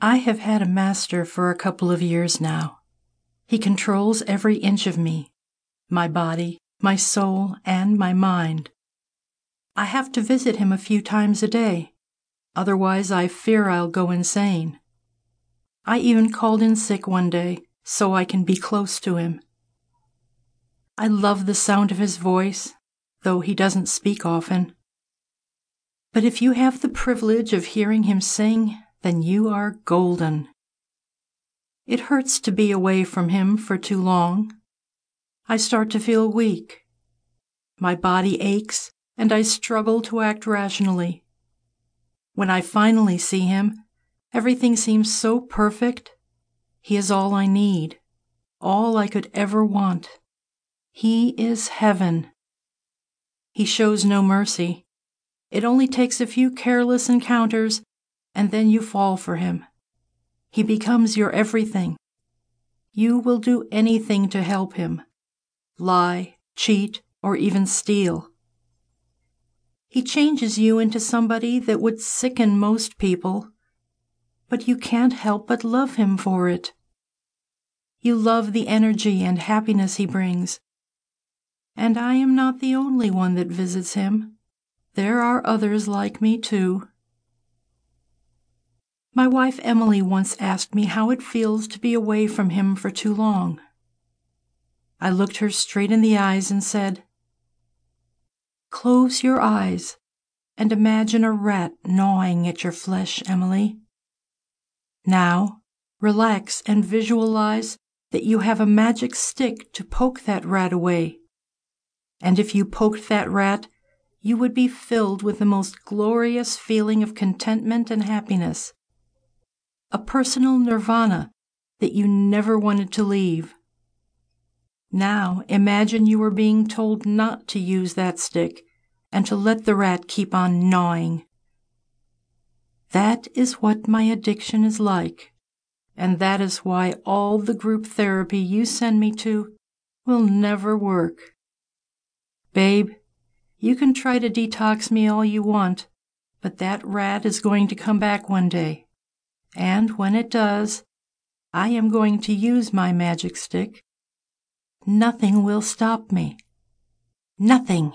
I have had a master for a couple of years now. He controls every inch of me my body, my soul, and my mind. I have to visit him a few times a day, otherwise, I fear I'll go insane. I even called in sick one day so I can be close to him. I love the sound of his voice, though he doesn't speak often. But if you have the privilege of hearing him sing, then you are golden. It hurts to be away from him for too long. I start to feel weak. My body aches, and I struggle to act rationally. When I finally see him, everything seems so perfect. He is all I need, all I could ever want. He is heaven. He shows no mercy. It only takes a few careless encounters, and then you fall for him. He becomes your everything. You will do anything to help him lie, cheat, or even steal. He changes you into somebody that would sicken most people, but you can't help but love him for it. You love the energy and happiness he brings. And I am not the only one that visits him. There are others like me, too. My wife Emily once asked me how it feels to be away from him for too long. I looked her straight in the eyes and said, Close your eyes and imagine a rat gnawing at your flesh, Emily. Now, relax and visualize that you have a magic stick to poke that rat away. And if you poked that rat, you would be filled with the most glorious feeling of contentment and happiness a personal nirvana that you never wanted to leave. Now imagine you were being told not to use that stick and to let the rat keep on gnawing. That is what my addiction is like, and that is why all the group therapy you send me to will never work. Babe, you can try to detox me all you want, but that rat is going to come back one day and when it does, I am going to use my magic stick. Nothing will stop me. Nothing.